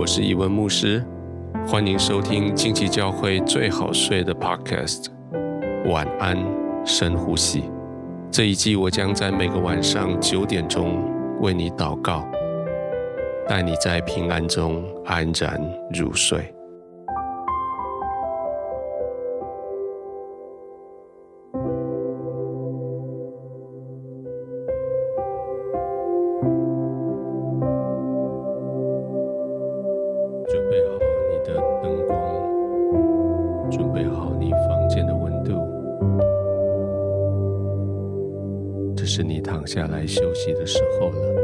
我是伊文牧师，欢迎收听近期教会最好睡的 Podcast。晚安，深呼吸。这一季我将在每个晚上九点钟为你祷告，带你在平安中安然入睡。是你躺下来休息的时候了。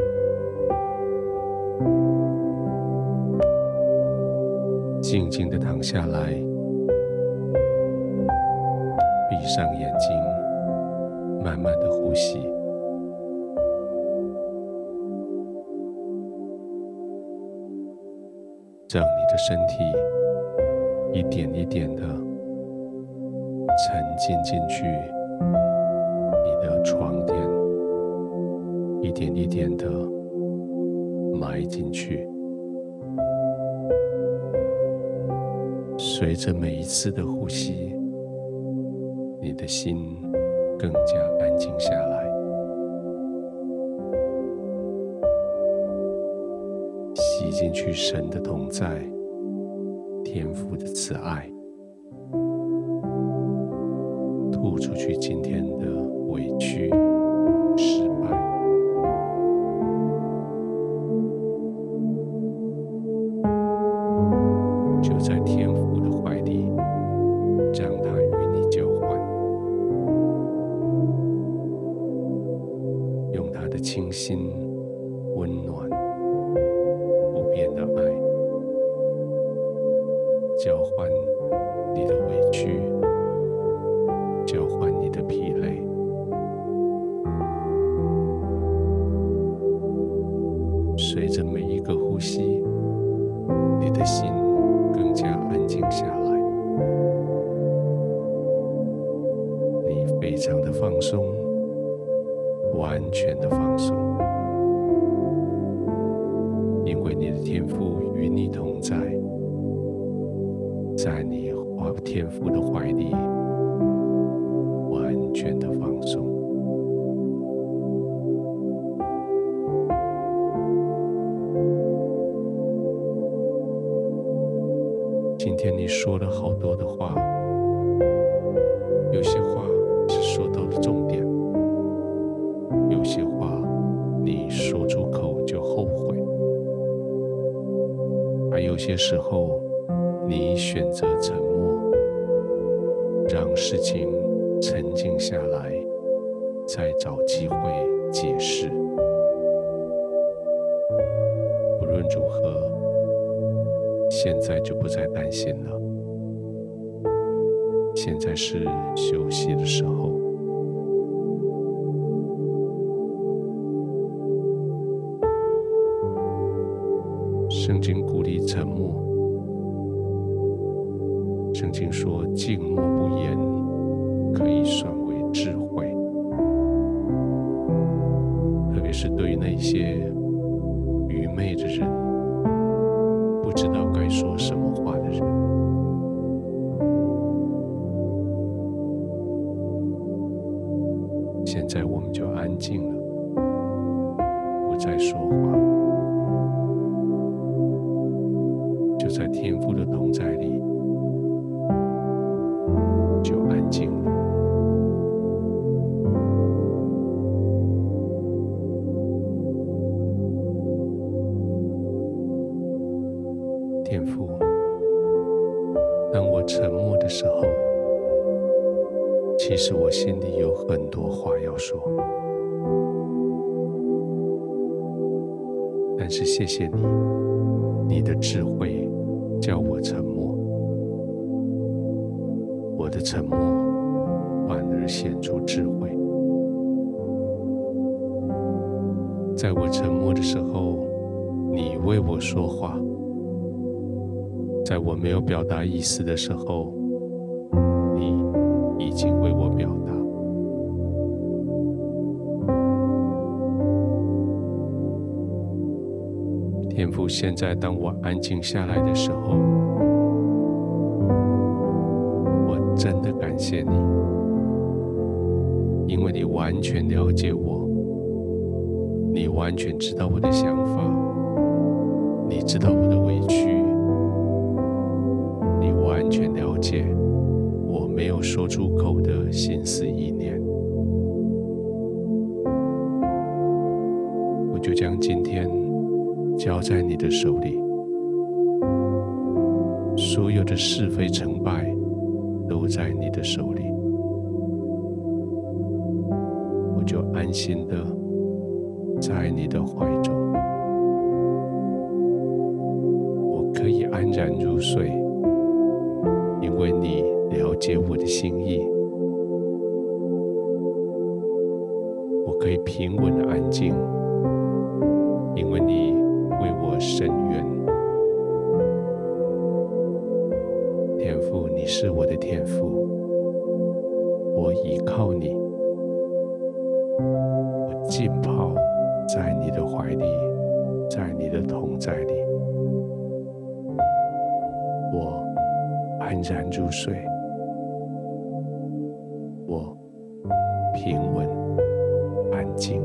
静静的躺下来，闭上眼睛，慢慢的呼吸，让你的身体一点一点的沉浸进去你的床底。一点一点的埋进去，随着每一次的呼吸，你的心更加安静下来，吸进去神的同在，天父的慈爱，吐出去今天的委屈。清新、温暖、不变的爱，交换你的委屈，交换你的疲累。随着每一个呼吸，你的心更加安静下来，你非常的放松。完全的放松，因为你的天赋与你同在，在你怀天赋的怀里，完全的放松。今天你说了好多的话，有些话些时候你选择沉默，让事情沉静下来，再找机会解释。无论如何，现在就不再担心了。现在是休息的时候。圣经鼓励沉默。圣经说：“静默不言，可以算为智慧。”特别是对于那些愚昧的人，不知道该说什么话的人。现在我们就安静了，不再说话。默的时候，其实我心里有很多话要说，但是谢谢你，你的智慧。叫我沉默，我的沉默反而显出智慧。在我沉默的时候，你为我说话；在我没有表达意思的时候，你已经为我表达。天父，现在当我安静下来的时候，我真的感谢你，因为你完全了解我，你完全知道我的想法，你知道我的委屈，完全了解我没有说出口的心思意念。我就将今天交在你的手里，所有的是非成败都在你的手里，我就安心的在你的怀中，我可以安然入睡，为你了解我的心意，我可以平稳的安静，因为你。为我伸冤，天父，你是我的天父，我依靠你，我浸泡在你的怀里，在你的同在里，我安然入睡，我平稳安静。